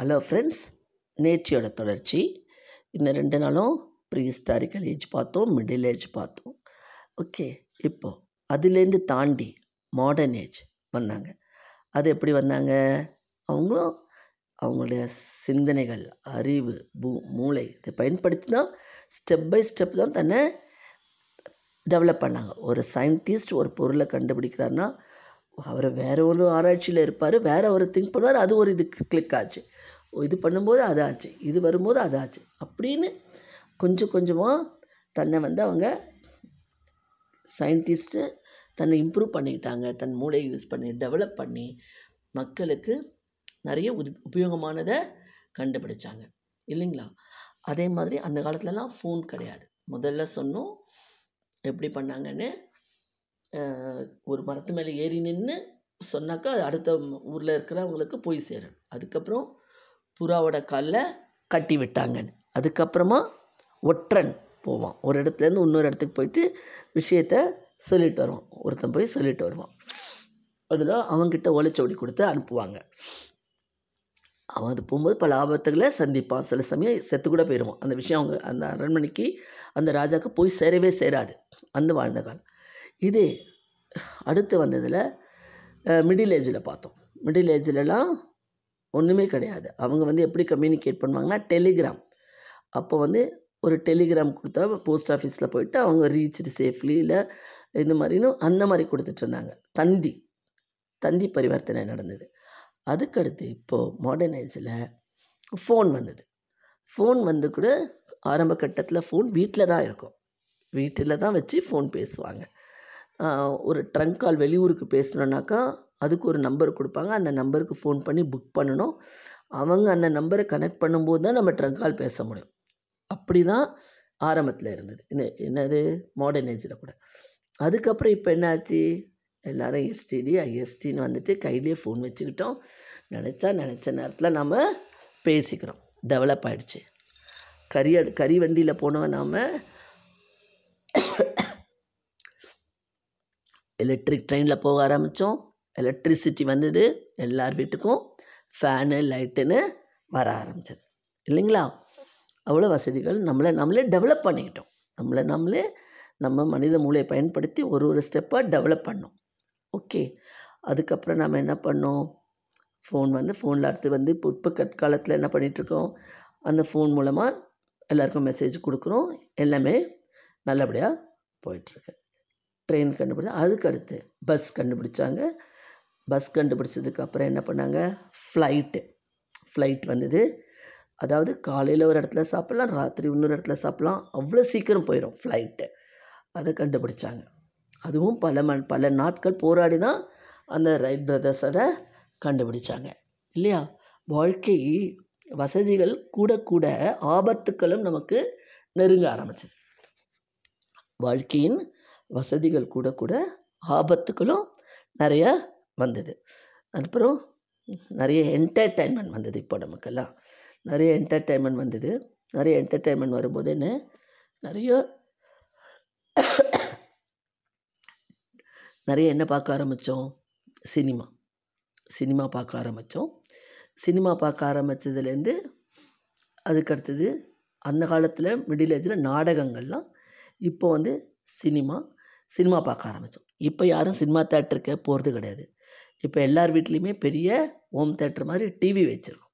Hello friends நேற்றியோட தொடர்ச்சி. இந்த ரெண்டு நாளும் ப்ரீ ஹிஸ்டாரிக்கல் ஏஜ் பார்த்தோம் மிடில் ஏஜ் பார்த்தோம். ஓகே இப்போது அதுலேருந்து தாண்டி மாடர்ன் ஏஜ் வந்தாங்க. அது எப்படி வந்தாங்க? அவங்களும் அவங்களுடைய சிந்தனைகள் அறிவு பூ மூளை இதை பயன்படுத்தி தான் ஸ்டெப் பை ஸ்டெப் தான் தன்னை டெவலப் பண்ணாங்க. ஒரு சயின்டிஸ்ட் ஒரு பொருளை கண்டுபிடிக்கிறாருன்னா அவர் வேறு ஒரு ஆராய்ச்சியில் இருப்பார் வேறு ஒரு திங்க் பண்ணுவார் அது ஒரு இது கிளிக் ஆச்சு. இது பண்ணும்போது அது ஆச்சு இது வரும்போது அது ஆச்சு அப்படின்னு கொஞ்சம் கொஞ்சமாக தன்னை வந்து அவங்க சயின்டிஸ்ட்டு தன்னை இம்ப்ரூவ் பண்ணிக்கிட்டாங்க. தன் மூளையை யூஸ் பண்ணி டெவலப் பண்ணி மக்களுக்கு நிறைய உது உபயோகமானதை கண்டுபிடிச்சாங்க. இல்லைங்களா? அதே மாதிரி அந்த காலத்துலலாம் ஃபோன் கிடையாது. முதல்ல சொன்னோம் எப்படி பண்ணாங்கன்னு ஒரு மரத்து மேலே ஏறி நின்று சொன்னாக்கா அது அடுத்த ஊரில் இருக்கிறவங்களுக்கு போய் சேரும். அதுக்கப்புறம் புறாவோட காலில் கட்டி விட்டாங்கன்னு. அதுக்கப்புறமா ஒற்றன் போவான். ஒரு இடத்துலேருந்து இன்னொரு இடத்துக்கு போயிட்டு விஷயத்த சொல்லிட்டு வருவான். ஒருத்தன் போய் சொல்லிட்டு வருவான். அதில் அவன்கிட்ட ஒலைச்சோடி கொடுத்து அனுப்புவாங்க. அவன் அது போகும்போது பல ஆபத்துகளை சந்திப்பான். சில சமயம் செத்து கூட போயிடுவான் அந்த விஷயம் அவங்க அந்த அரண்மனைக்கு அந்த ராஜாவுக்கு போய் சேரவே சேராது. அந்த வாழ்ந்த காலம். இதே அடுத்து வந்ததில் மிடில் ஏஜில் பார்த்தோம். மிடில் ஏஜ்லலாம் ஒன்றுமே கிடையாது. அவங்க வந்து எப்படி கம்யூனிகேட் பண்ணுவாங்கன்னா டெலிகிராம் அப்போ வந்து ஒரு டெலிகிராம் கொடுத்தா போஸ்ட் ஆஃபீஸில் போயிட்டு அவங்க ரீச்சு சேஃப்லி இல்லை இந்த மாதிரினும் அந்த மாதிரி கொடுத்துட்டு இருந்தாங்க. தந்தி. தந்தி பரிவர்த்தனை நடந்தது. அதுக்கடுத்து இப்போது மாடர்ன் ஏஜில் ஃபோன் வந்தது. ஃபோன் வந்து கூட ஆரம்ப கட்டத்தில் ஃபோன் வீட்டில் தான் இருக்கும். வீட்டில் தான் வச்சு ஃபோன் பேசுவாங்க. ஒரு ட்ரங்க் கால் வெளியூருக்கு பேசணுன்னாக்கா அதுக்கு ஒரு நம்பர் கொடுப்பாங்க. அந்த நம்பருக்கு ஃபோன் பண்ணி புக் பண்ணணும். அவங்க அந்த நம்பரை கனெக்ட் பண்ணும்போது தான் நம்ம ட்ரங்க் கால் பேச முடியும். அப்படி தான் ஆரம்பத்தில் இருந்தது. இந்த என்னது? மாடர்ன் ஏஜில் கூட. அதுக்கப்புறம் இப்போ என்னாச்சு? எல்லோரும் எஸ்டிடி ஐஎஸ்டின்னு வந்துட்டு கையிலே ஃபோன் வச்சுக்கிட்டோம். நினச்சா நினச்ச நேரத்தில் நம்ம பேசிக்கிறோம். டெவலப் ஆகிடுச்சு கறி கறி வண்டியில் போனவன் நாம் எலக்ட்ரிக் ட்ரெயினில் போக ஆரம்பித்தோம் எலக்ட்ரிசிட்டி வந்தது. எல்லார் வீட்டுக்கும் ஃபேனு லைட்டுன்னு வர ஆரம்பிச்சது. இல்லைங்களா? அவ்வளோ வசதிகள் நம்மளை நம்மளே டெவலப் பண்ணிக்கிட்டோம். நம்மளை நம்மளே நம்ம மனித மூளையை பயன்படுத்தி ஒரு ஒரு ஸ்டெப்பாக டெவலப் பண்ணோம். ஓகே அதுக்கப்புறம் நம்ம என்ன பண்ணோம்? ஃபோன் வந்து ஃபோனில் அடுத்து வந்து இப்போ இப்போ கற்காலத்தில் என்ன பண்ணிகிட்ருக்கோம் அந்த ஃபோன் மூலமாக எல்லாருக்கும் மெசேஜ் கொடுக்குறோம். எல்லாமே நல்லபடியாக போயிட்டுருக்கு. ட்ரெயின் கண்டுபிடிச்சா அதுக்கு அடுத்து பஸ் கண்டுபிடிச்சாங்க பஸ் கண்டுபிடிச்சதுக்கப்புறம் என்ன பண்ணாங்க? ஃப்ளைட்டு ஃப்ளைட் வந்தது. அதாவது காலையில் ஒரு இடத்துல சாப்பிட்லாம் ராத்திரி இன்னொரு இடத்துல சாப்பிட்லாம் அவ்வளோ சீக்கிரம் போயிடும் ஃப்ளைட்டு அதை கண்டுபிடிச்சாங்க. அதுவும் பல மண் பல நாட்கள் போராடி தான் அந்த ரைட் பிரதர்ஸரை கண்டுபிடிச்சாங்க. இல்லையா? வாழ்க்கை வசதிகள் கூட கூட ஆபத்துக்களும் நமக்கு நெருங்க ஆரம்பிச்சது. வாழ்க்கையின் வசதிகள் கூட கூட ஆபத்துக்களும் நிறையா வந்தது. அப்புறம் நிறைய என்டர்டைன்மெண்ட் வந்தது இப்போ நமக்கெல்லாம். நிறைய என்டர்டைன்மெண்ட் வந்தது. நிறைய என்டர்டைன்மெண்ட் வரும்போது என்ன? நிறைய நிறைய என்ன பார்க்க ஆரம்பித்தோம் சினிமா. சினிமா பார்க்க ஆரம்பித்தோம் சினிமா பார்க்க ஆரம்பித்ததுலேருந்து அதுக்கடுத்தது அந்த காலத்தில் மிடில் ஏஜில் நாடகங்கள்லாம் இப்போ வந்து சினிமா சினிமா பார்க்க ஆரம்பித்தோம். இப்போ யாரும் சினிமா தேட்டருக்கு போகிறது கிடையாது. இப்போ எல்லார் வீட்லேயுமே பெரிய ஹோம் தேட்டர் மாதிரி டிவி வச்சுருக்கோம்.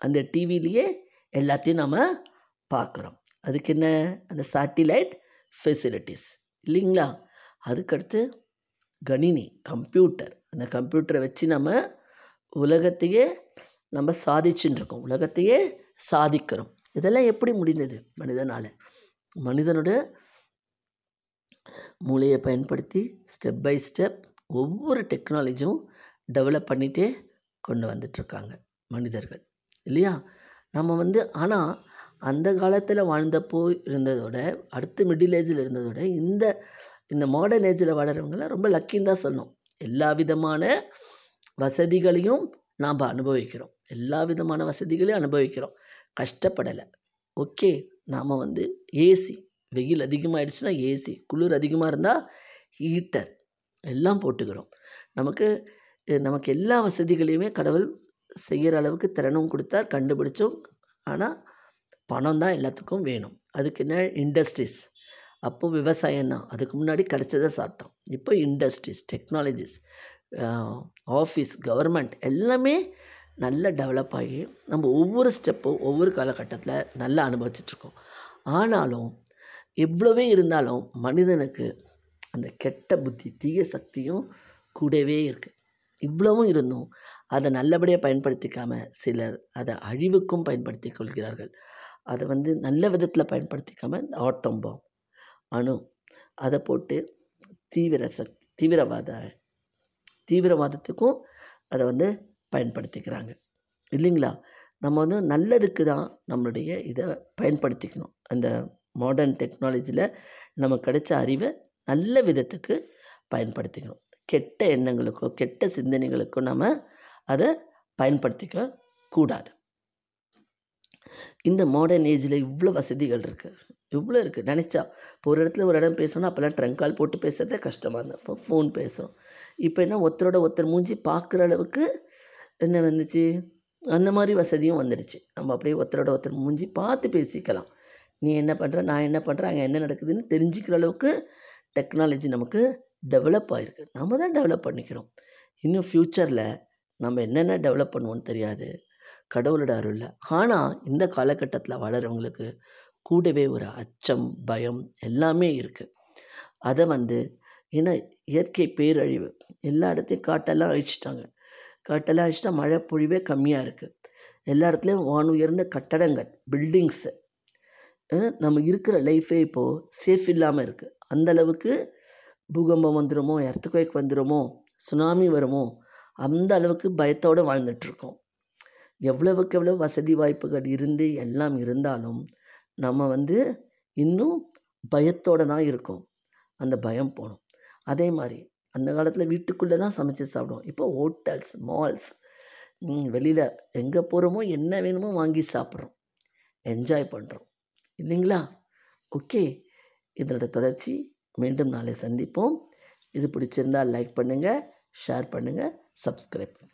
அந்த டிவிலேயே எல்லாத்தையும் நம்ம பார்க்குறோம். அதுக்கு என்ன? அந்த சேட்டிலைட் ஃபெசிலிட்டிஸ் இல்லைங்களா? அதுக்கடுத்து கணினி கம்ப்யூட்டர் அந்த கம்ப்யூட்டரை வச்சு நம்ம உலகத்தையே நம்ம சாதிச்சுட்டு இருக்கோம். உலகத்தையே சாதிக்கிறோம். இதெல்லாம் எப்படி முடிந்தது மனிதனால்? மனிதனோட மூளையை பயன்படுத்தி ஸ்டெப் பை ஸ்டெப் ஒவ்வொரு டெக்னாலஜியும் டெவலப் பண்ணிகிட்டே கொண்டு வந்துட்ருக்காங்க மனிதர்கள். இல்லையா? நம்ம வந்து ஆனால் அந்த காலத்தில் வாழ்ந்தப்போ இருந்ததோட அடுத்து மிடில் ஏஜில் இருந்ததோட இந்த இந்த மாடர்ன் ஏஜில் வாழறவங்களாம் ரொம்ப லக்கின்னு தான் சொல்லணும். எல்லா விதமான வசதிகளையும் நாம் அனுபவிக்கிறோம். எல்லா விதமான வசதிகளையும் அனுபவிக்கிறோம். கஷ்டப்படலை. ஓகே நாம் வந்து ஏசி வெயில் அதிகமாகிடுச்சுன்னா ஏசி குளிர் அதிகமாக இருந்தால் ஹீட்டர் எல்லாம் போட்டுக்கிறோம். நமக்கு நமக்கு எல்லா வசதிகளையுமே கடவுள் செய்கிற அளவுக்கு திறனும் கொடுத்தார் கண்டுபிடிச்சோம். ஆனால் பணம் தான் எல்லாத்துக்கும் வேணும். அதுக்கு என்ன? இண்டஸ்ட்ரீஸ் அப்போ விவசாயம் தான். அதுக்கு முன்னாடி கிடச்சதை சாப்பிட்டோம். இப்போ இண்டஸ்ட்ரீஸ் டெக்னாலஜிஸ் ஆஃபீஸ் கவர்மெண்ட் எல்லாமே நல்லா டெவலப் ஆகி நம்ம ஒவ்வொரு ஸ்டெப்பும் ஒவ்வொரு காலகட்டத்தில் நல்லா அனுபவிச்சிட்ருக்கோம் ஆனாலும் எவ்வளவே இருந்தாலும் மனிதனுக்கு அந்த கெட்ட புத்தி தீய சக்தியும் கூடவே இருக்குது இவ்வளவும் இருந்தும் அதை நல்லபடியாக பயன்படுத்திக்காம சிலர் அதை அழிவுக்கும் பயன்படுத்தி கொள்கிறார்கள். அதை வந்து நல்ல விதத்தில் பயன்படுத்திக்காமல் இந்த ஆட்டம் பாம். அணு அதை போட்டு தீவிர சக்தி தீவிரவாத தீவிரவாதத்துக்கும் அதை வந்து பயன்படுத்திக்கிறாங்க. இல்லைங்களா? நம்ம வந்து நல்லதுக்கு தான் நம்மளுடைய இதை பயன்படுத்திக்கணும். அந்த மாடர்ன் டெக்னாலஜியில் நமக்கு கிடைச்ச அறிவை நல்ல விதத்துக்கு பயன்படுத்திக்கணும். கெட்ட எண்ணங்களுக்கோ கெட்ட சிந்தனைகளுக்கோ நம்ம அதை பயன்படுத்திக்க கூடாது. இந்த மாடர்ன் ஏஜில் இவ்வளோ வசதிகள் இருக்குது இவ்வளோ இருக்குது நினச்சா இப்போ ஒரு இடத்துல ஒரு இடம் பேசணும் அப்போல்லாம் ட்ரங்க் கால் போட்டு பேசுகிறதே கஷ்டமாக இருந்தது. இப்போ ஃபோன் பேசுகிறோம் இப்போ என்ன ஒருத்தரோட ஒருத்தர் மூஞ்சி பார்க்குற அளவுக்கு என்ன வந்துச்சு? அந்த மாதிரி வசதியும் வந்துடுச்சு. நம்ம அப்படியே ஒருத்தரோட ஒருத்தர் மூஞ்சி பார்த்து பேசிக்கலாம். நீ என்ன பண்ணுற நான் என்ன பண்ணுறேன் அங்கே என்ன நடக்குதுன்னு தெரிஞ்சுக்கிற அளவுக்கு டெக்னாலஜி நமக்கு டெவலப் ஆகிருக்கு நம்ம தான் டெவலப் பண்ணிக்கிறோம். இன்னும் ஃப்யூச்சரில் நம்ம என்னென்ன டெவலப் பண்ணுவோன்னு தெரியாது. கடவுளோட அருளில் ஆனால் இந்த காலகட்டத்தில் வளரவங்களுக்கு கூடவே ஒரு அச்சம் பயம் எல்லாமே இருக்குது அதை வந்து ஏன்னா இயற்கை பேரழிவு. எல்லா இடத்தையும் காட்டெல்லாம் அழிச்சிட்டாங்க. காட்டெல்லாம் அழிச்சிட்டா மழை பொழிவே கம்மியாக இருக்குது எல்லா இடத்துலையும் வான் உயர்ந்த கட்டடங்கள் பில்டிங்ஸு நம்ம இருக்கிற லைஃபே இப்போது சேஃப் இல்லாமல் இருக்குது அந்தளவுக்கு பூகம்பம் வந்துடுமோ எர்த்துக்குவேக் வந்துடுமோ சுனாமி வருமோ அந்த அளவுக்கு பயத்தோடு வாழ்ந்துட்டுருக்கோம். எவ்வளவுக்கு எவ்வளோ வசதி வாய்ப்புகள் இருந்து எல்லாம் இருந்தாலும் நம்ம வந்து இன்னும் பயத்தோடு தான் இருக்கோம். அந்த பயம் போகணும் அதே மாதிரி அந்த காலத்தில் வீட்டுக்குள்ளே தான் சமைச்சு சாப்பிடுவோம். இப்போ ஹோட்டல்ஸ் மால்ஸ் வெளியில் எங்கே போகிறோமோ என்ன வேணுமோ வாங்கி சாப்பிட்றோம். என்ஜாய் பண்ணுறோம் இல்லைங்களா? ஓகே. இதனோட தொடர்ச்சி மீண்டும் நாளை சந்திப்போம். இது பிடிச்சிருந்தால் லைக் பண்ணுங்கள் ஷேர் பண்ணுங்கள் சப்ஸ்கிரைப் பண்ணுங்கள்